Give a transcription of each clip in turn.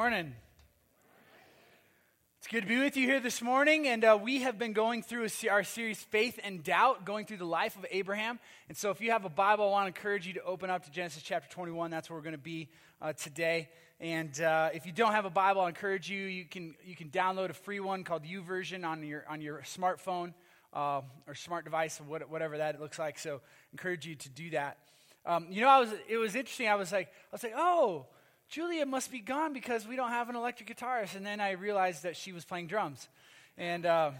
morning. It's good to be with you here this morning, and uh, we have been going through our series Faith and Doubt, going through the life of Abraham. And so, if you have a Bible, I want to encourage you to open up to Genesis chapter 21. That's where we're going to be uh, today. And uh, if you don't have a Bible, I encourage you you can you can download a free one called YouVersion on your on your smartphone uh, or smart device, whatever that looks like. So, encourage you to do that. Um, you know, I was it was interesting. I was like I was like, oh Julia must be gone because we don't have an electric guitarist. And then I realized that she was playing drums. And uh,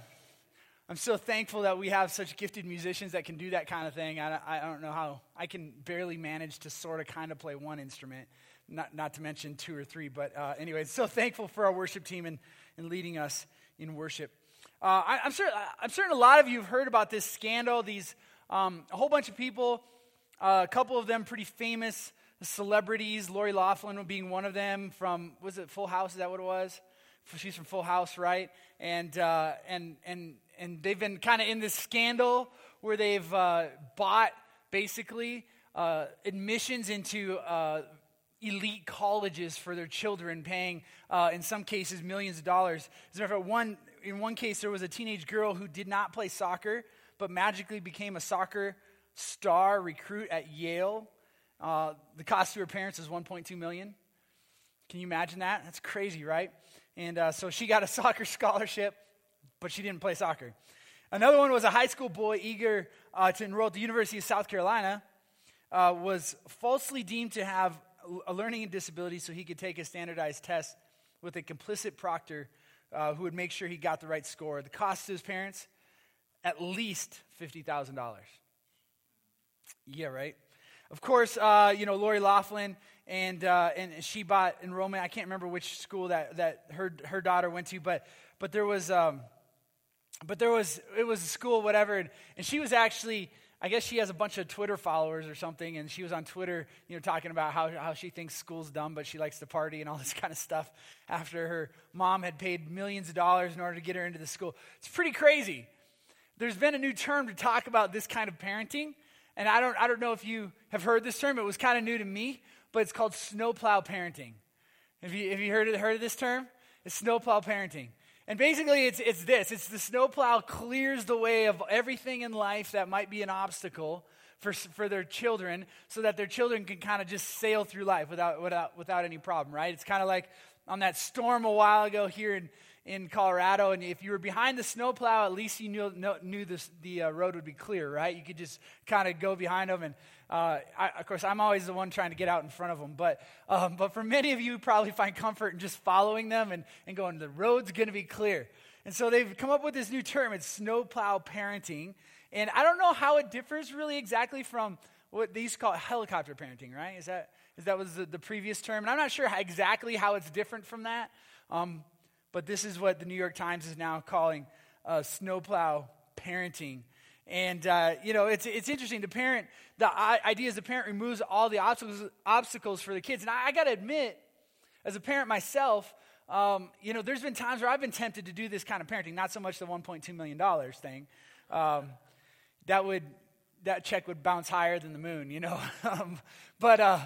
I'm so thankful that we have such gifted musicians that can do that kind of thing. I, I don't know how, I can barely manage to sort of kind of play one instrument, not, not to mention two or three. But uh, anyway, so thankful for our worship team and, and leading us in worship. Uh, I, am certain, I'm certain a lot of you have heard about this scandal. These, um, a whole bunch of people, uh, a couple of them pretty famous celebrities, Lori Loughlin being one of them from, was it Full House? Is that what it was? She's from Full House, right? And, uh, and, and, and they've been kind of in this scandal where they've uh, bought basically uh, admissions into uh, elite colleges for their children, paying, uh, in some cases, millions of dollars. As a matter of fact, one, in one case, there was a teenage girl who did not play soccer, but magically became a soccer star recruit at Yale uh, the cost to her parents is 1.2 million. Can you imagine that? That's crazy, right? And uh, so she got a soccer scholarship, but she didn't play soccer. Another one was a high school boy eager uh, to enroll at the University of South Carolina, uh, was falsely deemed to have a learning disability so he could take a standardized test with a complicit proctor uh, who would make sure he got the right score. The cost to his parents, at least $50,000. Yeah, right? Of course, uh, you know, Lori Loughlin, and, uh, and she bought enrollment. I can't remember which school that, that her, her daughter went to, but, but there was, um, but there was, it was a school, whatever, and, and she was actually, I guess she has a bunch of Twitter followers or something, and she was on Twitter, you know, talking about how, how she thinks school's dumb, but she likes to party and all this kind of stuff after her mom had paid millions of dollars in order to get her into the school. It's pretty crazy. There's been a new term to talk about this kind of parenting, and I don't, I don't know if you have heard this term. It was kind of new to me, but it's called snowplow parenting. Have you, have you heard, of, heard of this term? It's snowplow parenting. And basically, it's, it's this it's the snowplow clears the way of everything in life that might be an obstacle for, for their children so that their children can kind of just sail through life without, without, without any problem, right? It's kind of like on that storm a while ago here in, in Colorado, and if you were behind the snowplow, at least you knew, knew this, the uh, road would be clear, right? You could just kind of go behind them. And uh, I, of course, I'm always the one trying to get out in front of them. But, um, but for many of you, probably find comfort in just following them and, and going, the road's going to be clear. And so they've come up with this new term. It's snowplow parenting. And I don't know how it differs really exactly from what these call helicopter parenting, right? Is that, is that was the, the previous term? And I'm not sure how, exactly how it's different from that. Um, but this is what the New York Times is now calling uh, snowplow parenting. And, uh, you know, it's, it's interesting. The parent, the idea is the parent removes all the obstacles, obstacles for the kids. And I, I got to admit, as a parent myself, um, you know, there's been times where I've been tempted to do this kind of parenting, not so much the $1.2 million thing. Um, that would, that check would bounce higher than the moon, you know. um, but, uh,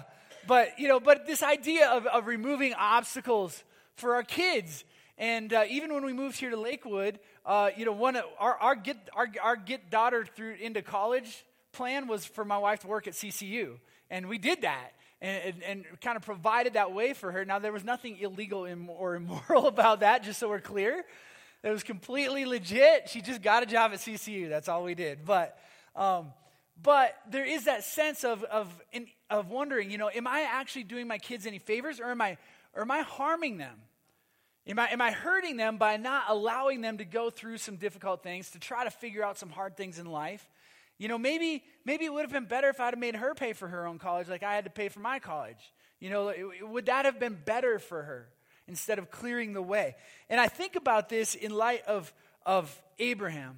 but, you know, but this idea of, of removing obstacles for our kids and uh, even when we moved here to Lakewood, uh, you know, one our, our get our, our get daughter through into college plan was for my wife to work at CCU, and we did that. And, and, and, kind of provided that way for her. Now, there was nothing illegal or immoral about that, just so we're clear. It was completely legit. She just got a job at CCU. That's all we did. But, um, but there is that sense of, of, of wondering, you know, am I actually doing my kids any favors or am I, or am I harming them? Am I, am I hurting them by not allowing them to go through some difficult things, to try to figure out some hard things in life? You know, maybe, maybe it would have been better if I'd have made her pay for her own college like I had to pay for my college. You know, would that have been better for her instead of clearing the way? And I think about this in light of, of Abraham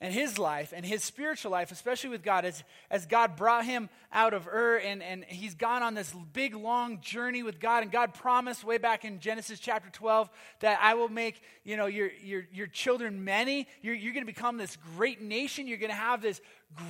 and his life and his spiritual life, especially with God, as, as God brought him out of Ur and, and he's gone on this big, long journey with God. And God promised way back in Genesis chapter 12 that I will make, you know, your, your, your children many. You're, you're going to become this great nation. You're going to have this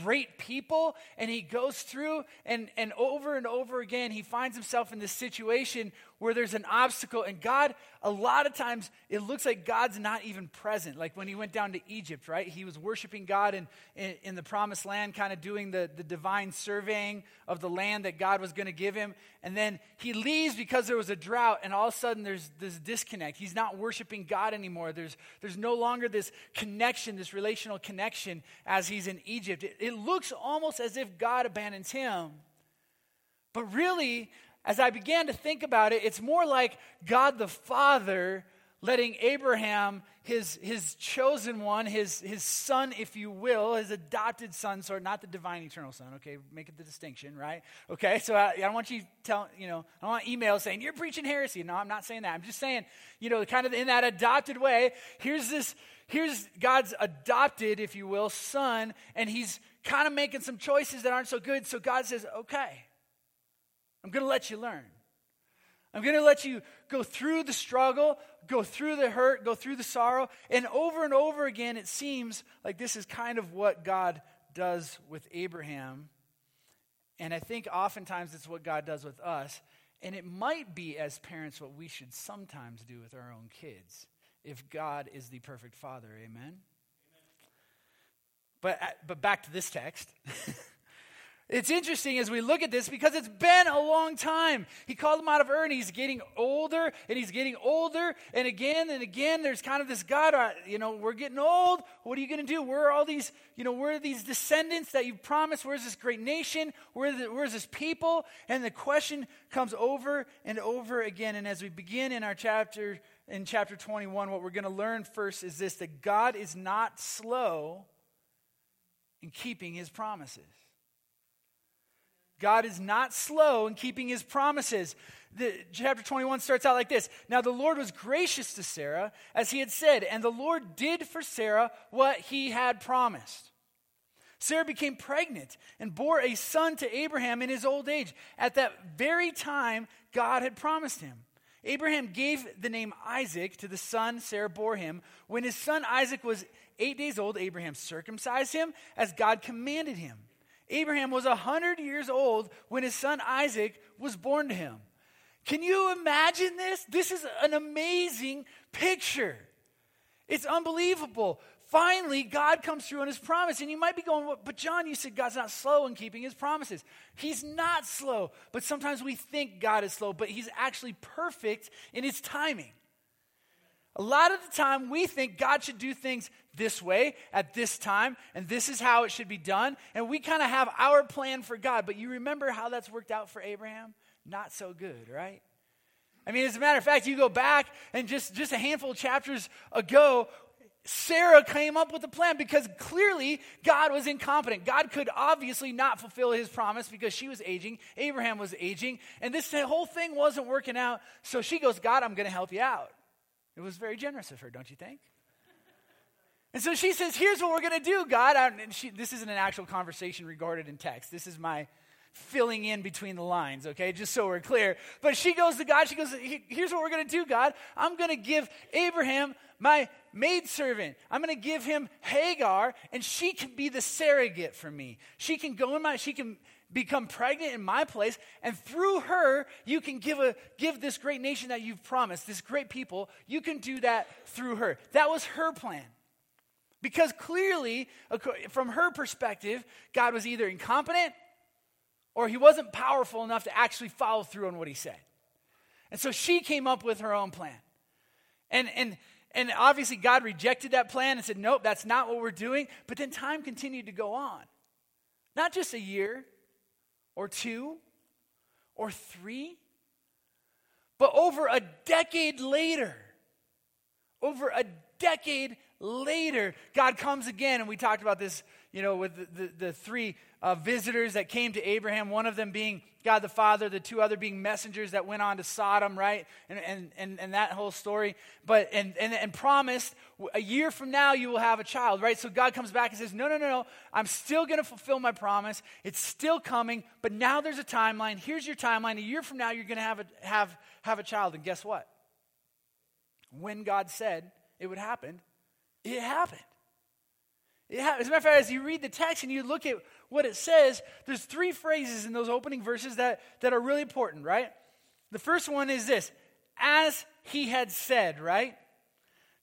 great people. And he goes through and, and over and over again, he finds himself in this situation where there's an obstacle, and God, a lot of times, it looks like God's not even present. Like when he went down to Egypt, right? He was worshiping God in, in, in the promised land, kind of doing the, the divine surveying of the land that God was going to give him. And then he leaves because there was a drought, and all of a sudden there's this disconnect. He's not worshiping God anymore. There's, there's no longer this connection, this relational connection as he's in Egypt. It, looks almost as if God abandons him. But really, as I began to think about it, it's more like God the Father letting Abraham, his, his chosen one, his, his son, if you will, his adopted son, so not the divine eternal son, okay? Make it the distinction, right? Okay, so I, I don't want you tell, you know, I don't want emails saying, you're preaching heresy. No, I'm not saying that. I'm just saying, you know, kind of in that adopted way, here's this, here's God's adopted, if you will, son, and he's kind of making some choices that aren't so good. So God says, okay, I'm going to let you learn. I'm going to let you go through the struggle, go through the hurt, go through the sorrow. And over and over again, it seems like this is kind of what God does with Abraham. And I think oftentimes it's what God does with us. And it might be, as parents, what we should sometimes do with our own kids if God is the perfect father. Amen? Amen. But, but back to this text. It's interesting as we look at this because it's been a long time. He called him out of Ur, and he's getting older, and he's getting older, and again and again, there's kind of this God, uh, you know, we're getting old. What are you going to do? Where are all these, you know, where are these descendants that you've promised? Where's this great nation? Where the, where's this people? And the question comes over and over again. And as we begin in our chapter, in chapter 21, what we're going to learn first is this that God is not slow in keeping his promises. God is not slow in keeping his promises. The, chapter 21 starts out like this Now the Lord was gracious to Sarah, as he had said, and the Lord did for Sarah what he had promised. Sarah became pregnant and bore a son to Abraham in his old age, at that very time God had promised him. Abraham gave the name Isaac to the son Sarah bore him. When his son Isaac was eight days old, Abraham circumcised him as God commanded him. Abraham was 100 years old when his son Isaac was born to him. Can you imagine this? This is an amazing picture. It's unbelievable. Finally, God comes through on his promise. And you might be going, but John, you said God's not slow in keeping his promises. He's not slow, but sometimes we think God is slow, but he's actually perfect in his timing. A lot of the time, we think God should do things this way at this time, and this is how it should be done. And we kind of have our plan for God. But you remember how that's worked out for Abraham? Not so good, right? I mean, as a matter of fact, you go back and just, just a handful of chapters ago, Sarah came up with a plan because clearly God was incompetent. God could obviously not fulfill his promise because she was aging, Abraham was aging, and this whole thing wasn't working out. So she goes, God, I'm going to help you out. It was very generous of her, don't you think? And so she says, Here's what we're going to do, God. And she, this isn't an actual conversation regarded in text. This is my filling in between the lines, okay? Just so we're clear. But she goes to God, she goes, Here's what we're going to do, God. I'm going to give Abraham my maidservant. I'm going to give him Hagar, and she can be the surrogate for me. She can go in my, she can become pregnant in my place, and through her, you can give, a, give this great nation that you've promised, this great people, you can do that through her. That was her plan. Because clearly, from her perspective, God was either incompetent or he wasn't powerful enough to actually follow through on what he said. And so she came up with her own plan. And, and, and obviously, God rejected that plan and said, Nope, that's not what we're doing. But then time continued to go on. Not just a year, or two or three. But over a decade later, over a decade later, God comes again, and we talked about this, you know, with the, the, the three uh, visitors that came to Abraham, one of them being God the Father, the two other being messengers that went on to Sodom, right? And, and, and, and that whole story. But, and, and, and promised, a year from now you will have a child, right? So God comes back and says, no, no, no, no, I'm still going to fulfill my promise. It's still coming, but now there's a timeline. Here's your timeline. A year from now you're going to have a, have, have a child. And guess what? When God said it would happen, it happened. Happened. As a matter of fact, as you read the text and you look at what it says, there's three phrases in those opening verses that, that are really important, right? The first one is this as he had said, right?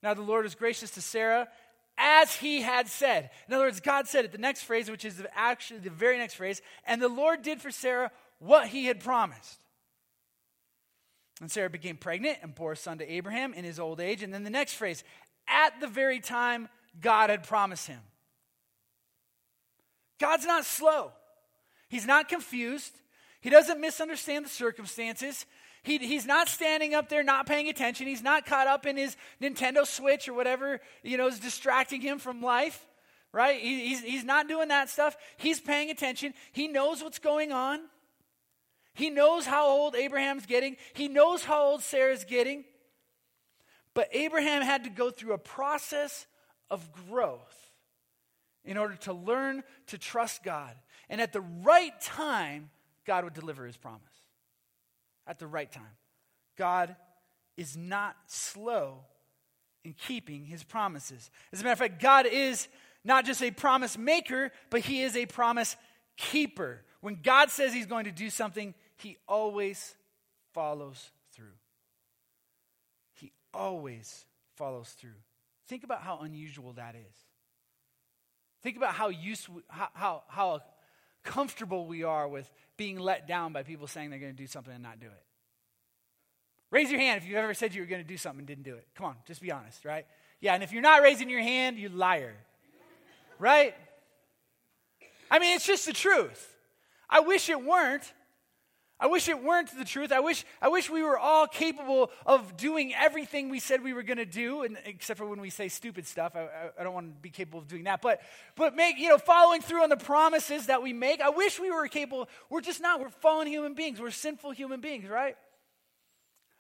Now the Lord was gracious to Sarah as he had said. In other words, God said it. The next phrase, which is actually the very next phrase, and the Lord did for Sarah what he had promised. And Sarah became pregnant and bore a son to Abraham in his old age. And then the next phrase, at the very time God had promised him. God's not slow. He's not confused. He doesn't misunderstand the circumstances. He, he's not standing up there not paying attention. He's not caught up in his Nintendo Switch or whatever, you know, is distracting him from life, right? He, he's, he's not doing that stuff. He's paying attention. He knows what's going on. He knows how old Abraham's getting. He knows how old Sarah's getting. But Abraham had to go through a process of growth in order to learn to trust God. And at the right time, God would deliver his promise at the right time. God is not slow in keeping his promises. As a matter of fact, God is not just a promise maker, but he is a promise keeper. When God says he's going to do something, he always follows through. He always follows through. Think about how unusual that is. Think about how useful, how, how, how comfortable we are with being let down by people saying they're going to do something and not do it. Raise your hand if you've ever said you were going to do something and didn't do it. Come on, just be honest, right? Yeah, and if you're not raising your hand, you liar. Right? I mean, it's just the truth. I wish it weren't. I wish it weren't the truth. I wish, I wish we were all capable of doing everything we said we were going to do, and, except for when we say stupid stuff. I, I, I, don't want to be capable of doing that. But, but make, you know, following through on the promises that we make. I wish we were capable. We're just not. We're fallen human beings. We're sinful human beings, right?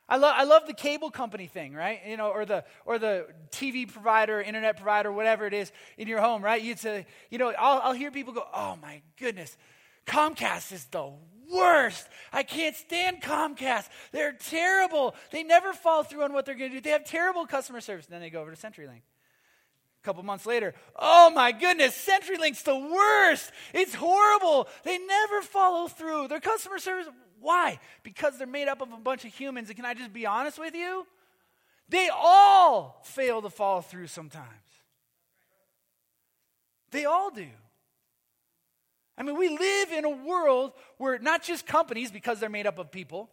I love, I love the cable company thing, right? You know, or the, or the TV provider, internet provider, whatever it is in your home, right? You'd say, you know, I'll, I'll hear people go, oh my goodness, Comcast is the worst. I can't stand Comcast. They're terrible. They never follow through on what they're going to do. They have terrible customer service. And then they go over to CenturyLink. A couple months later, oh my goodness, CenturyLink's the worst. It's horrible. They never follow through. Their customer service, why? Because they're made up of a bunch of humans. And can I just be honest with you? They all fail to follow through sometimes. They all do. I mean, we live in a world where not just companies, because they're made up of people,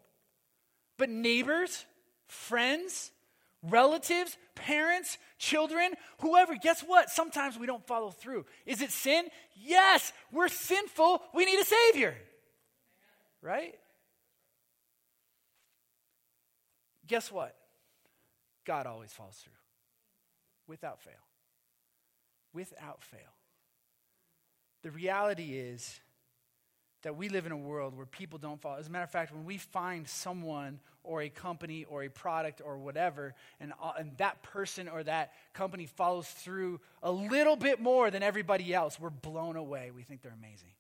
but neighbors, friends, relatives, parents, children, whoever, guess what? Sometimes we don't follow through. Is it sin? Yes, we're sinful. We need a Savior. Right? Guess what? God always falls through without fail. Without fail. The reality is that we live in a world where people don't follow. As a matter of fact, when we find someone or a company or a product or whatever, and, uh, and that person or that company follows through a little bit more than everybody else, we're blown away. We think they're amazing.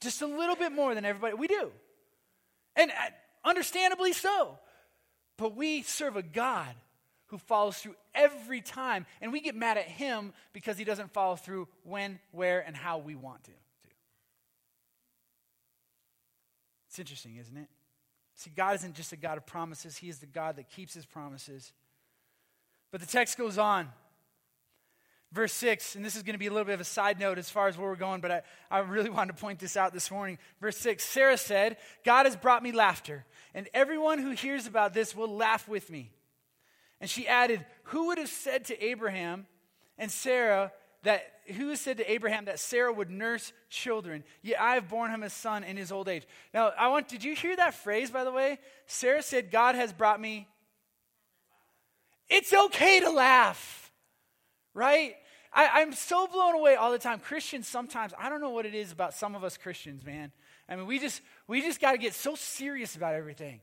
Just a little bit more than everybody. We do. And uh, understandably so. But we serve a God who follows through every time, and we get mad at him because he doesn't follow through when, where, and how we want to. It's interesting, isn't it? See, God isn't just a God of promises, He is the God that keeps His promises. But the text goes on. Verse 6, and this is going to be a little bit of a side note as far as where we're going, but I, I really wanted to point this out this morning. Verse 6 Sarah said, God has brought me laughter, and everyone who hears about this will laugh with me. And she added, Who would have said to Abraham and Sarah that, who said to Abraham that Sarah would nurse children? Yet I have borne him a son in his old age. Now, I want, did you hear that phrase, by the way? Sarah said, God has brought me. It's okay to laugh, right? I, am so blown away all the time. Christians sometimes, I don't know what it is about some of us Christians, man. I mean, we just we just got to get so serious about everything.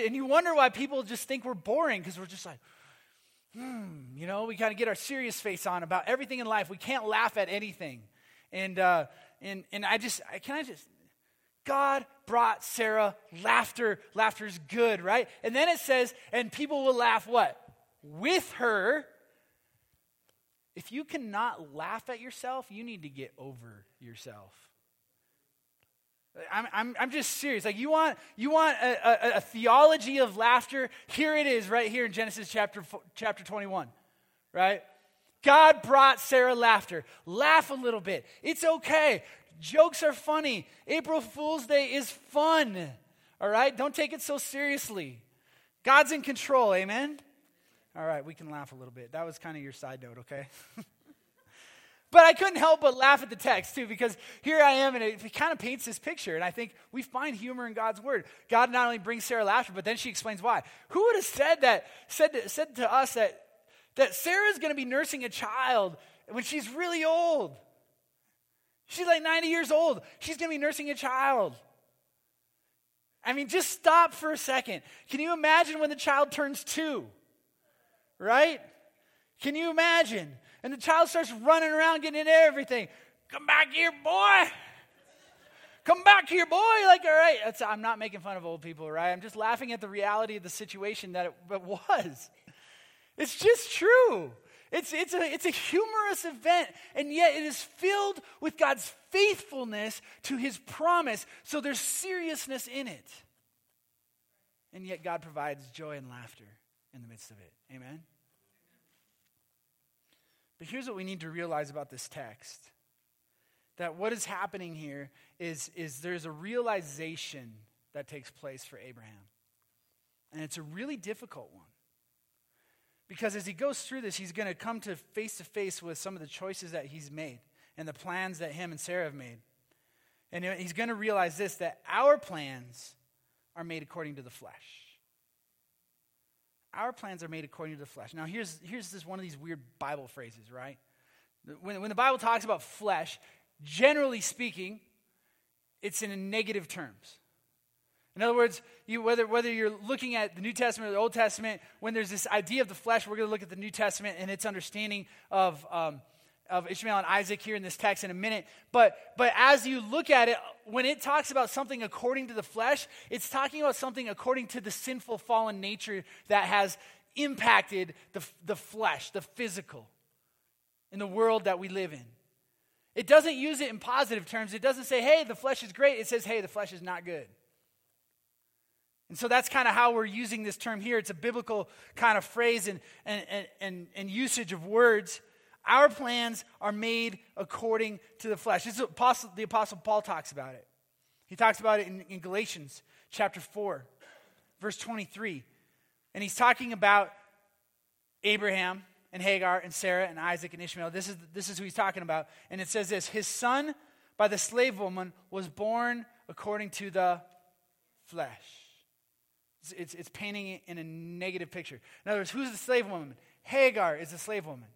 And you wonder why people just think we're boring because we're just like, hmm, you know, we kind of get our serious face on about everything in life. We can't laugh at anything. And, uh, and, and I just, I, can I just, God brought Sarah laughter. Laughter's good, right? And then it says, and people will laugh what? With her. If you cannot laugh at yourself, you need to get over yourself. I'm, I'm, I'm just serious. Like, you want, you want a, a, a theology of laughter? Here it is, right here in Genesis chapter, chapter 21, right? God brought Sarah laughter. Laugh a little bit. It's okay. Jokes are funny. April Fool's Day is fun. All right? Don't take it so seriously. God's in control. Amen? All right, we can laugh a little bit. That was kind of your side note, okay? but I couldn't help but laugh at the text too, because here I am, and it, it kind of paints this picture. And I think we find humor in God's word. God not only brings Sarah laughter, but then she explains why. Who would have said that, said to, said to us that, that Sarah's going to be nursing a child when she's really old? She's like 90 years old. She's going to be nursing a child. I mean, just stop for a second. Can you imagine when the child turns two? right? Can you imagine? And the child starts running around getting into everything. Come back here, boy. Come back here, boy. Like, all right. That's, I'm not making fun of old people, right? I'm just laughing at the reality of the situation that it, it was. It's just true. It's, it's, a, it's a humorous event, and yet it is filled with God's faithfulness to his promise. So there's seriousness in it. And yet God provides joy and laughter in the midst of it. Amen? But here's what we need to realize about this text that what is happening here is, is there's a realization that takes place for Abraham. And it's a really difficult one. Because as he goes through this, he's going to come to face to face with some of the choices that he's made and the plans that him and Sarah have made. And he's going to realize this that our plans are made according to the flesh. Our plans are made according to the flesh. Now, here's, here's this one of these weird Bible phrases, right? When, when the Bible talks about flesh, generally speaking, it's in negative terms. In other words, you, whether, whether you're looking at the New Testament or the Old Testament, when there's this idea of the flesh, we're going to look at the New Testament and its understanding of um, of Ishmael and Isaac here in this text in a minute. But, but as you look at it, when it talks about something according to the flesh, it's talking about something according to the sinful fallen nature that has impacted the, the flesh, the physical, in the world that we live in. It doesn't use it in positive terms. It doesn't say, hey, the flesh is great. It says, hey, the flesh is not good. And so that's kind of how we're using this term here. It's a biblical kind of phrase and, and, and, and usage of words. Our plans are made according to the flesh. This is Apostle, the Apostle Paul talks about it. He talks about it in, in Galatians chapter 4, verse 23. And he's talking about Abraham and Hagar and Sarah and Isaac and Ishmael. This is, this is who he's talking about. And it says this His son by the slave woman was born according to the flesh. It's, it's, it's painting it in a negative picture. In other words, who's the slave woman? Hagar is the slave woman.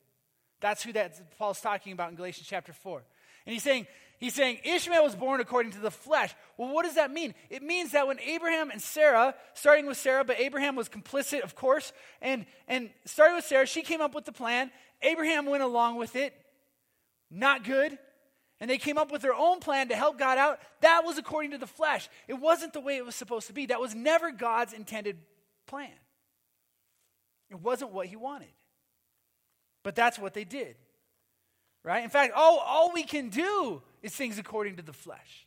That's who that Paul's talking about in Galatians chapter 4. And he's saying, he's saying Ishmael was born according to the flesh. Well, what does that mean? It means that when Abraham and Sarah, starting with Sarah, but Abraham was complicit, of course, and, and starting with Sarah, she came up with the plan. Abraham went along with it. Not good. And they came up with their own plan to help God out. That was according to the flesh. It wasn't the way it was supposed to be. That was never God's intended plan. It wasn't what he wanted. But that's what they did. Right? In fact, all, all we can do is things according to the flesh.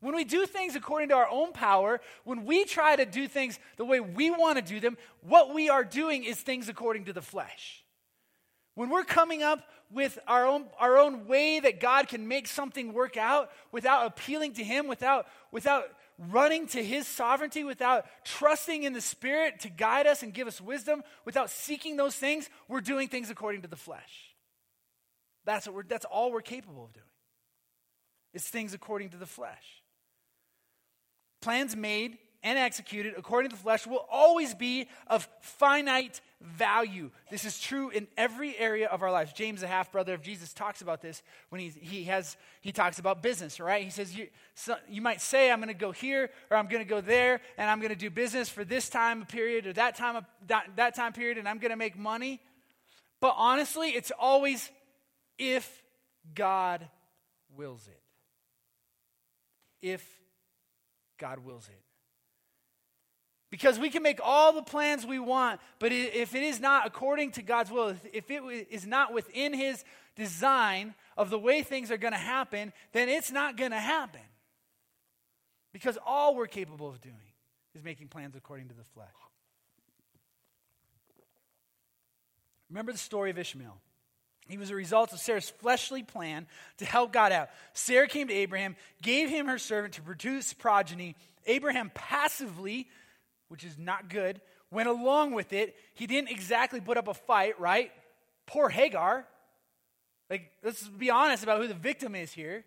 When we do things according to our own power, when we try to do things the way we want to do them, what we are doing is things according to the flesh. When we're coming up with our own, our own way that God can make something work out without appealing to Him, without, without running to His sovereignty, without trusting in the Spirit to guide us and give us wisdom, without seeking those things, we're doing things according to the flesh. That's, what we're, that's all we're capable of doing. It's things according to the flesh. Plans made and executed according to the flesh will always be of finite value. This is true in every area of our lives. James, the half brother of Jesus, talks about this when he, he, has, he talks about business, right? He says, You, so, you might say, I'm going to go here or I'm going to go there and I'm going to do business for this time period or that time, that, that time period and I'm going to make money. But honestly, it's always if God wills it. If God wills it. Because we can make all the plans we want, but if it is not according to God's will, if it is not within His design of the way things are going to happen, then it's not going to happen. Because all we're capable of doing is making plans according to the flesh. Remember the story of Ishmael. He was a result of Sarah's fleshly plan to help God out. Sarah came to Abraham, gave him her servant to produce progeny. Abraham passively, which is not good, went along with it. He didn't exactly put up a fight, right? Poor Hagar. Like, let's be honest about who the victim is here.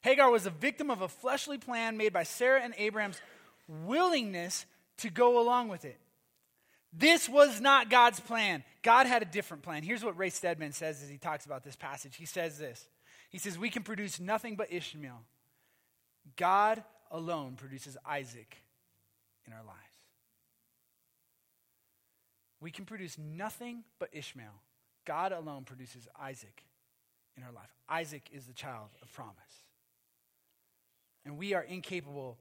Hagar was a victim of a fleshly plan made by Sarah and Abraham's willingness to go along with it. This was not God's plan. God had a different plan. Here's what Ray Stedman says as he talks about this passage. He says this He says, We can produce nothing but Ishmael. God alone produces Isaac in our lives. We can produce nothing but Ishmael. God alone produces Isaac in our life. Isaac is the child of promise. And we are incapable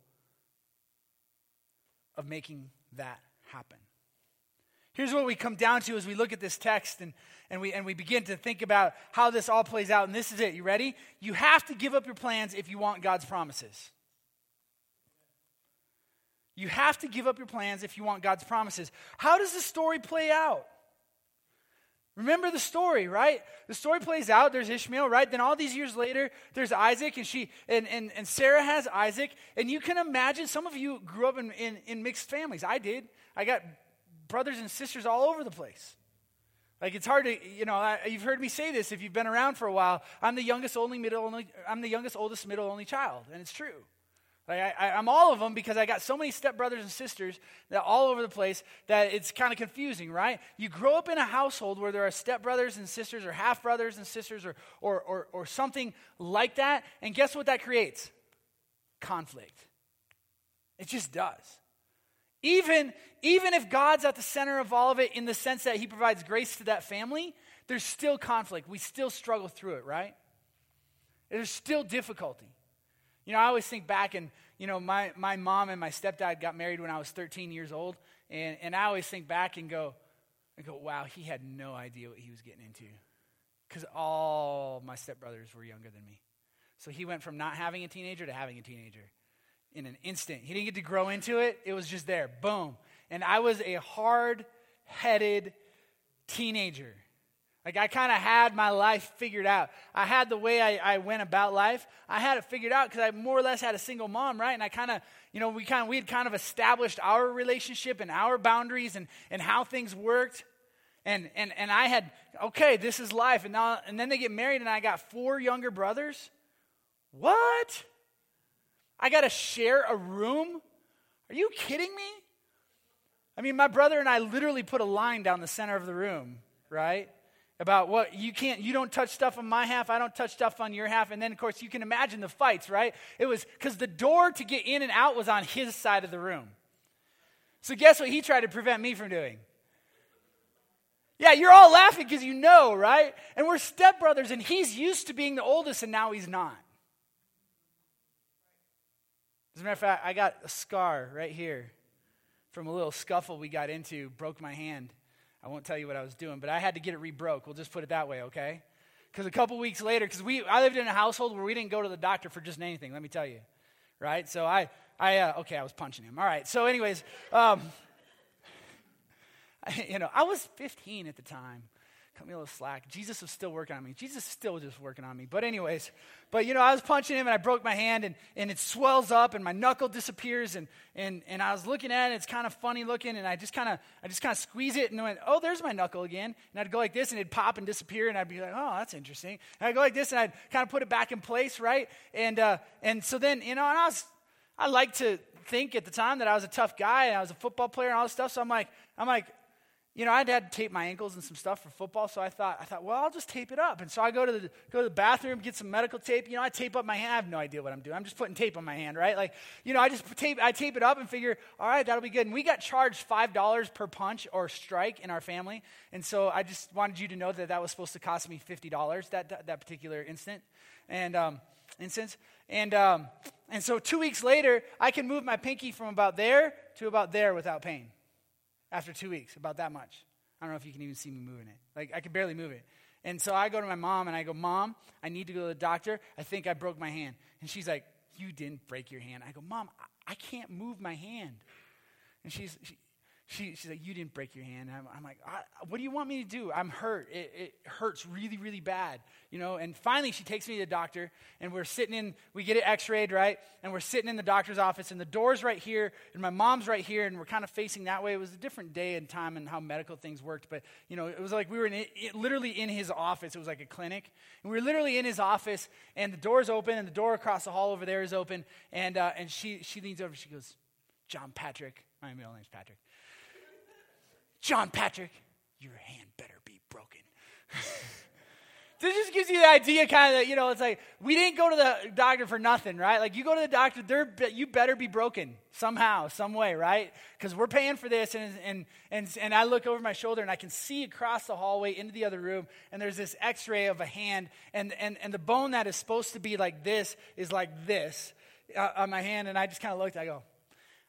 of making that happen. Here's what we come down to as we look at this text and, and, we, and we begin to think about how this all plays out. And this is it. You ready? You have to give up your plans if you want God's promises. You have to give up your plans if you want God's promises. How does the story play out? Remember the story, right? The story plays out. There's Ishmael, right? Then all these years later, there's Isaac, and she and, and, and Sarah has Isaac. And you can imagine some of you grew up in, in, in mixed families. I did. I got brothers and sisters all over the place. Like it's hard to, you know, I, you've heard me say this if you've been around for a while. I'm the youngest, only middle, only, I'm the youngest, oldest, middle, only child, and it's true. Like I, am all of them because I got so many stepbrothers and sisters that all over the place that it's kind of confusing, right? You grow up in a household where there are stepbrothers and sisters, or half brothers and sisters, or, or, or, or something like that, and guess what that creates? Conflict. It just does. Even, even if God's at the center of all of it in the sense that He provides grace to that family, there's still conflict. We still struggle through it, right? There's still difficulty. You know, I always think back and, you know, my, my mom and my stepdad got married when I was 13 years old. And, and I always think back and go, and go, wow, he had no idea what he was getting into. Because all my stepbrothers were younger than me. So he went from not having a teenager to having a teenager in an instant. He didn't get to grow into it, it was just there. Boom. And I was a hard headed teenager. Like I kind of had my life figured out. I had the way I, I went about life. I had it figured out because I more or less had a single mom, right? And I kind of, you know, we kind of we had kind of established our relationship and our boundaries and and how things worked. And and and I had okay, this is life. And now and then they get married, and I got four younger brothers. What? I got to share a room? Are you kidding me? I mean, my brother and I literally put a line down the center of the room, right? About what you can't, you don't touch stuff on my half, I don't touch stuff on your half. And then, of course, you can imagine the fights, right? It was because the door to get in and out was on his side of the room. So, guess what he tried to prevent me from doing? Yeah, you're all laughing because you know, right? And we're stepbrothers, and he's used to being the oldest, and now he's not. As a matter of fact, I got a scar right here from a little scuffle we got into, broke my hand. I won't tell you what I was doing, but I had to get it rebroke. We'll just put it that way, okay? Because a couple weeks later, because we I lived in a household where we didn't go to the doctor for just anything. Let me tell you, right? So I I uh, okay, I was punching him. All right. So, anyways, um, I, you know, I was 15 at the time cut me a little slack. Jesus was still working on me. Jesus is still just working on me. But, anyways, but you know, I was punching him and I broke my hand and, and it swells up and my knuckle disappears and, and, and I was looking at it. It's kind of funny looking and I just kind of I just kind of squeeze it and I went, oh, there's my knuckle again. And I'd go like this and it'd pop and disappear and I'd be like, oh, that's interesting. And I'd go like this and I'd kind of put it back in place, right? And uh, and so then you know, and I was I like to think at the time that I was a tough guy and I was a football player and all this stuff. So I'm like, I'm like, you know, I'd had to tape my ankles and some stuff for football, so I thought, I thought, well, I'll just tape it up. And so I go to the go to the bathroom, get some medical tape. You know, I tape up my hand. I have no idea what I'm doing. I'm just putting tape on my hand, right? Like, you know, I just tape I tape it up and figure, all right, that'll be good. And we got charged five dollars per punch or strike in our family, and so I just wanted you to know that that was supposed to cost me fifty dollars that, that, particular instant, and um, instance, and um, and so two weeks later, I can move my pinky from about there to about there without pain. After two weeks, about that much. I don't know if you can even see me moving it. Like, I could barely move it. And so I go to my mom and I go, Mom, I need to go to the doctor. I think I broke my hand. And she's like, You didn't break your hand. I go, Mom, I, can't move my hand. And she's, she, she, she's like, You didn't break your hand. I'm, I'm like, What do you want me to do? I'm hurt. It, it, hurts really, really bad. You know, and finally she takes me to the doctor, and we're sitting in, we get it x rayed, right? And we're sitting in the doctor's office, and the door's right here, and my mom's right here, and we're kind of facing that way. It was a different day and time and how medical things worked, but, you know, it was like we were in it, literally in his office. It was like a clinic. And we were literally in his office, and the door's open, and the door across the hall over there is open, and, uh, and she, she leans over, she goes, John Patrick, my middle name's Patrick. John Patrick, your hand better be broken. this just gives you the idea, kind of, that, you know, it's like we didn't go to the doctor for nothing, right? Like you go to the doctor, there, you better be broken somehow, some way, right? Because we're paying for this, and, and and and I look over my shoulder and I can see across the hallway into the other room, and there's this X-ray of a hand, and and and the bone that is supposed to be like this is like this uh, on my hand, and I just kind of looked, I go,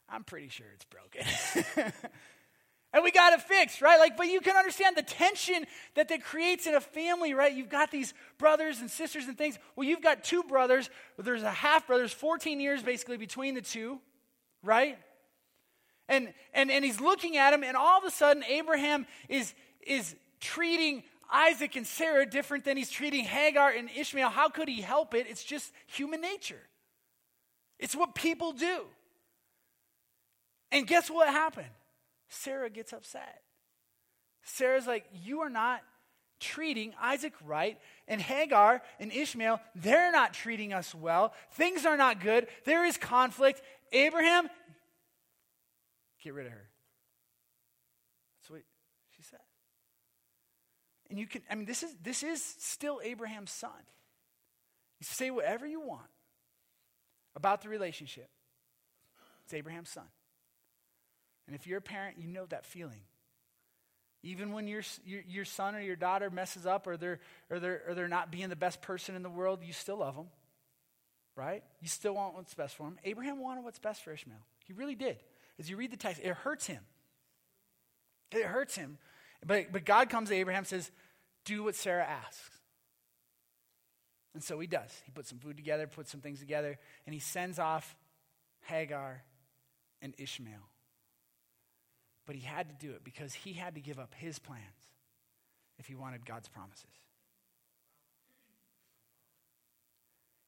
I'm pretty sure it's broken. And we got it fixed, right? Like, but you can understand the tension that that creates in a family, right? You've got these brothers and sisters and things. Well, you've got two brothers. There's a half brother. There's 14 years basically between the two, right? And and and he's looking at him, and all of a sudden, Abraham is is treating Isaac and Sarah different than he's treating Hagar and Ishmael. How could he help it? It's just human nature. It's what people do. And guess what happened? Sarah gets upset. Sarah's like, You are not treating Isaac right, and Hagar and Ishmael, they're not treating us well. Things are not good. There is conflict. Abraham, get rid of her. That's what she said. And you can, I mean, this is this is still Abraham's son. You say whatever you want about the relationship. It's Abraham's son. And if you're a parent, you know that feeling. Even when your, your, your, son or your daughter messes up or they're, or, they're, or they're not being the best person in the world, you still love them, right? You still want what's best for them. Abraham wanted what's best for Ishmael. He really did. As you read the text, it hurts him. It hurts him. But, but God comes to Abraham and says, Do what Sarah asks. And so he does. He puts some food together, puts some things together, and he sends off Hagar and Ishmael. But he had to do it because he had to give up his plans if he wanted God's promises.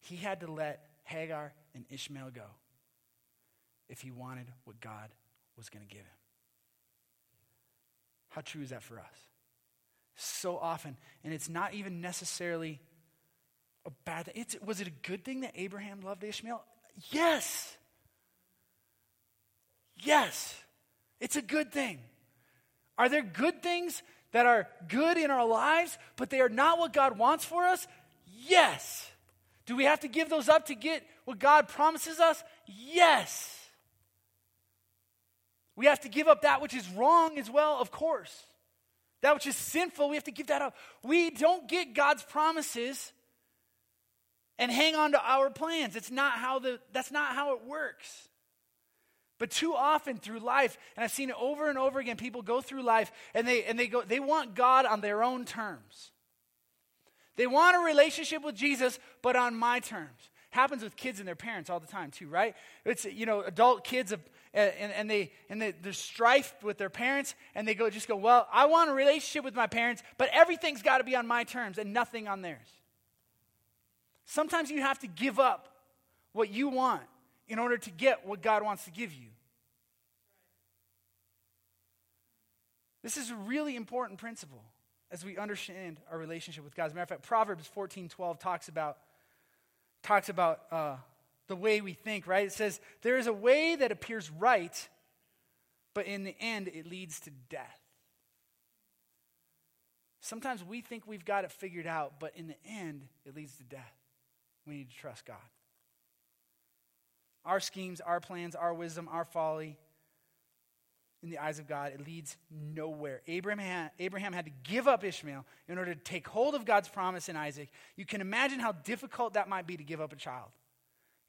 He had to let Hagar and Ishmael go if he wanted what God was going to give him. How true is that for us? So often, and it's not even necessarily a bad thing. It's, was it a good thing that Abraham loved Ishmael? Yes. Yes. It's a good thing. Are there good things that are good in our lives, but they are not what God wants for us? Yes. Do we have to give those up to get what God promises us? Yes. We have to give up that which is wrong as well, of course. That which is sinful, we have to give that up. We don't get God's promises and hang on to our plans. It's not how the that's not how it works. But too often through life, and I've seen it over and over again, people go through life and they and they go they want God on their own terms. They want a relationship with Jesus, but on my terms. Happens with kids and their parents all the time too, right? It's you know adult kids and, and they and they, there's strife with their parents, and they go just go, well, I want a relationship with my parents, but everything's got to be on my terms and nothing on theirs. Sometimes you have to give up what you want in order to get what God wants to give you. This is a really important principle as we understand our relationship with God. As a matter of fact, Proverbs 14 12 talks about, talks about uh, the way we think, right? It says, There is a way that appears right, but in the end, it leads to death. Sometimes we think we've got it figured out, but in the end, it leads to death. We need to trust God. Our schemes, our plans, our wisdom, our folly, in the eyes of God, it leads nowhere. Abraham, Abraham had to give up Ishmael in order to take hold of God's promise in Isaac. You can imagine how difficult that might be to give up a child,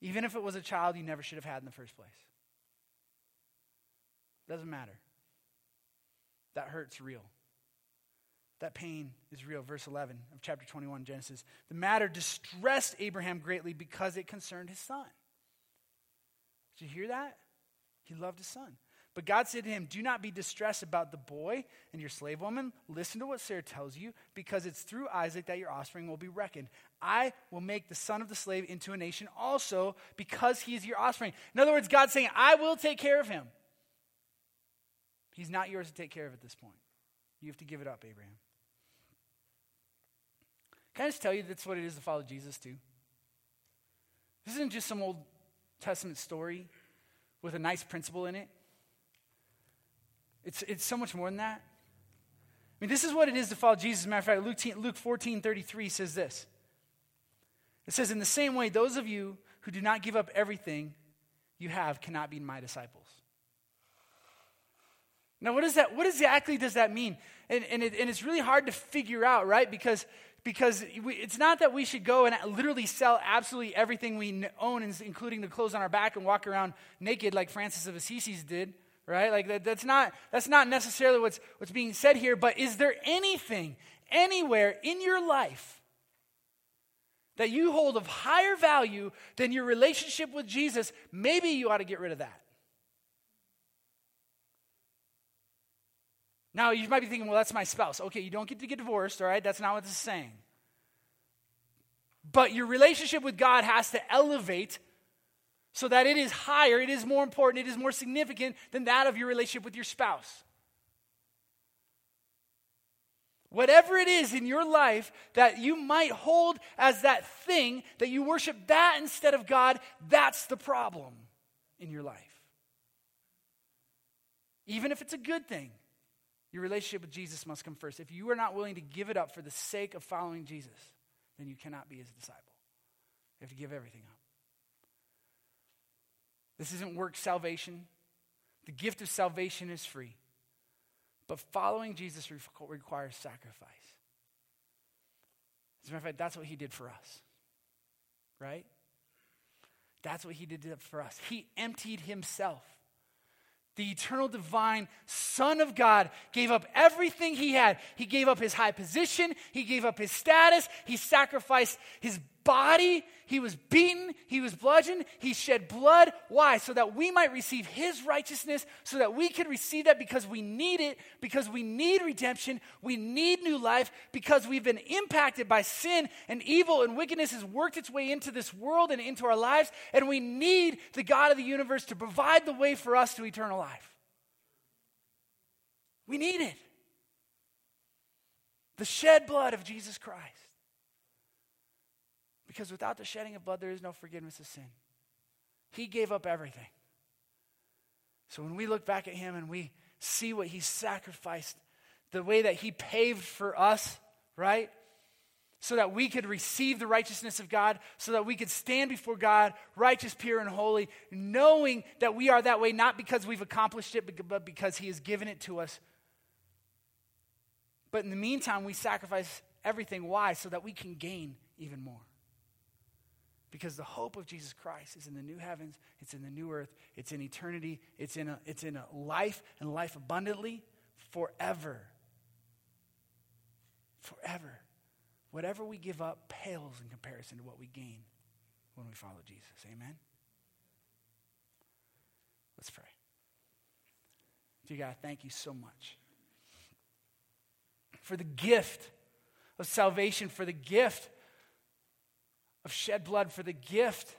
even if it was a child you never should have had in the first place. Doesn't matter. That hurt's real. That pain is real. Verse 11 of chapter 21, Genesis. The matter distressed Abraham greatly because it concerned his son. Did you hear that? He loved his son. But God said to him, Do not be distressed about the boy and your slave woman. Listen to what Sarah tells you, because it's through Isaac that your offspring will be reckoned. I will make the son of the slave into a nation also, because he is your offspring. In other words, God's saying, I will take care of him. He's not yours to take care of at this point. You have to give it up, Abraham. Can I just tell you that's what it is to follow Jesus, too? This isn't just some Old Testament story with a nice principle in it. It's, it's so much more than that. I mean, this is what it is to follow Jesus. As a matter of fact, Luke, Luke 14 33 says this. It says, In the same way, those of you who do not give up everything you have cannot be my disciples. Now, what, is that, what exactly does that mean? And, and, it, and it's really hard to figure out, right? Because, because we, it's not that we should go and literally sell absolutely everything we own, including the clothes on our back, and walk around naked like Francis of Assisi did right? Like that, that's not that's not necessarily what's what's being said here, but is there anything anywhere in your life that you hold of higher value than your relationship with Jesus? Maybe you ought to get rid of that. Now, you might be thinking, well, that's my spouse. Okay, you don't get to get divorced, all right? That's not what this is saying. But your relationship with God has to elevate so that it is higher, it is more important, it is more significant than that of your relationship with your spouse. Whatever it is in your life that you might hold as that thing, that you worship that instead of God, that's the problem in your life. Even if it's a good thing, your relationship with Jesus must come first. If you are not willing to give it up for the sake of following Jesus, then you cannot be his disciple. You have to give everything up. This isn't work salvation. The gift of salvation is free. But following Jesus requires sacrifice. As a matter of fact, that's what he did for us. Right? That's what he did for us. He emptied himself. The eternal divine Son of God gave up everything he had. He gave up his high position, he gave up his status, he sacrificed his body. He was beaten. He was bludgeoned. He shed blood. Why? So that we might receive his righteousness, so that we could receive that because we need it, because we need redemption. We need new life, because we've been impacted by sin and evil and wickedness has worked its way into this world and into our lives. And we need the God of the universe to provide the way for us to eternal life. We need it. The shed blood of Jesus Christ. Because without the shedding of blood, there is no forgiveness of sin. He gave up everything. So when we look back at him and we see what he sacrificed, the way that he paved for us, right? So that we could receive the righteousness of God, so that we could stand before God, righteous, pure, and holy, knowing that we are that way not because we've accomplished it, but because he has given it to us. But in the meantime, we sacrifice everything. Why? So that we can gain even more. Because the hope of Jesus Christ is in the new heavens, it's in the new earth, it's in eternity, it's in a, it's in a life and life abundantly forever. Forever. Whatever we give up pales in comparison to what we gain when we follow Jesus. Amen? Let's pray. Dear God, thank you so much for the gift of salvation, for the gift of shed blood for the gift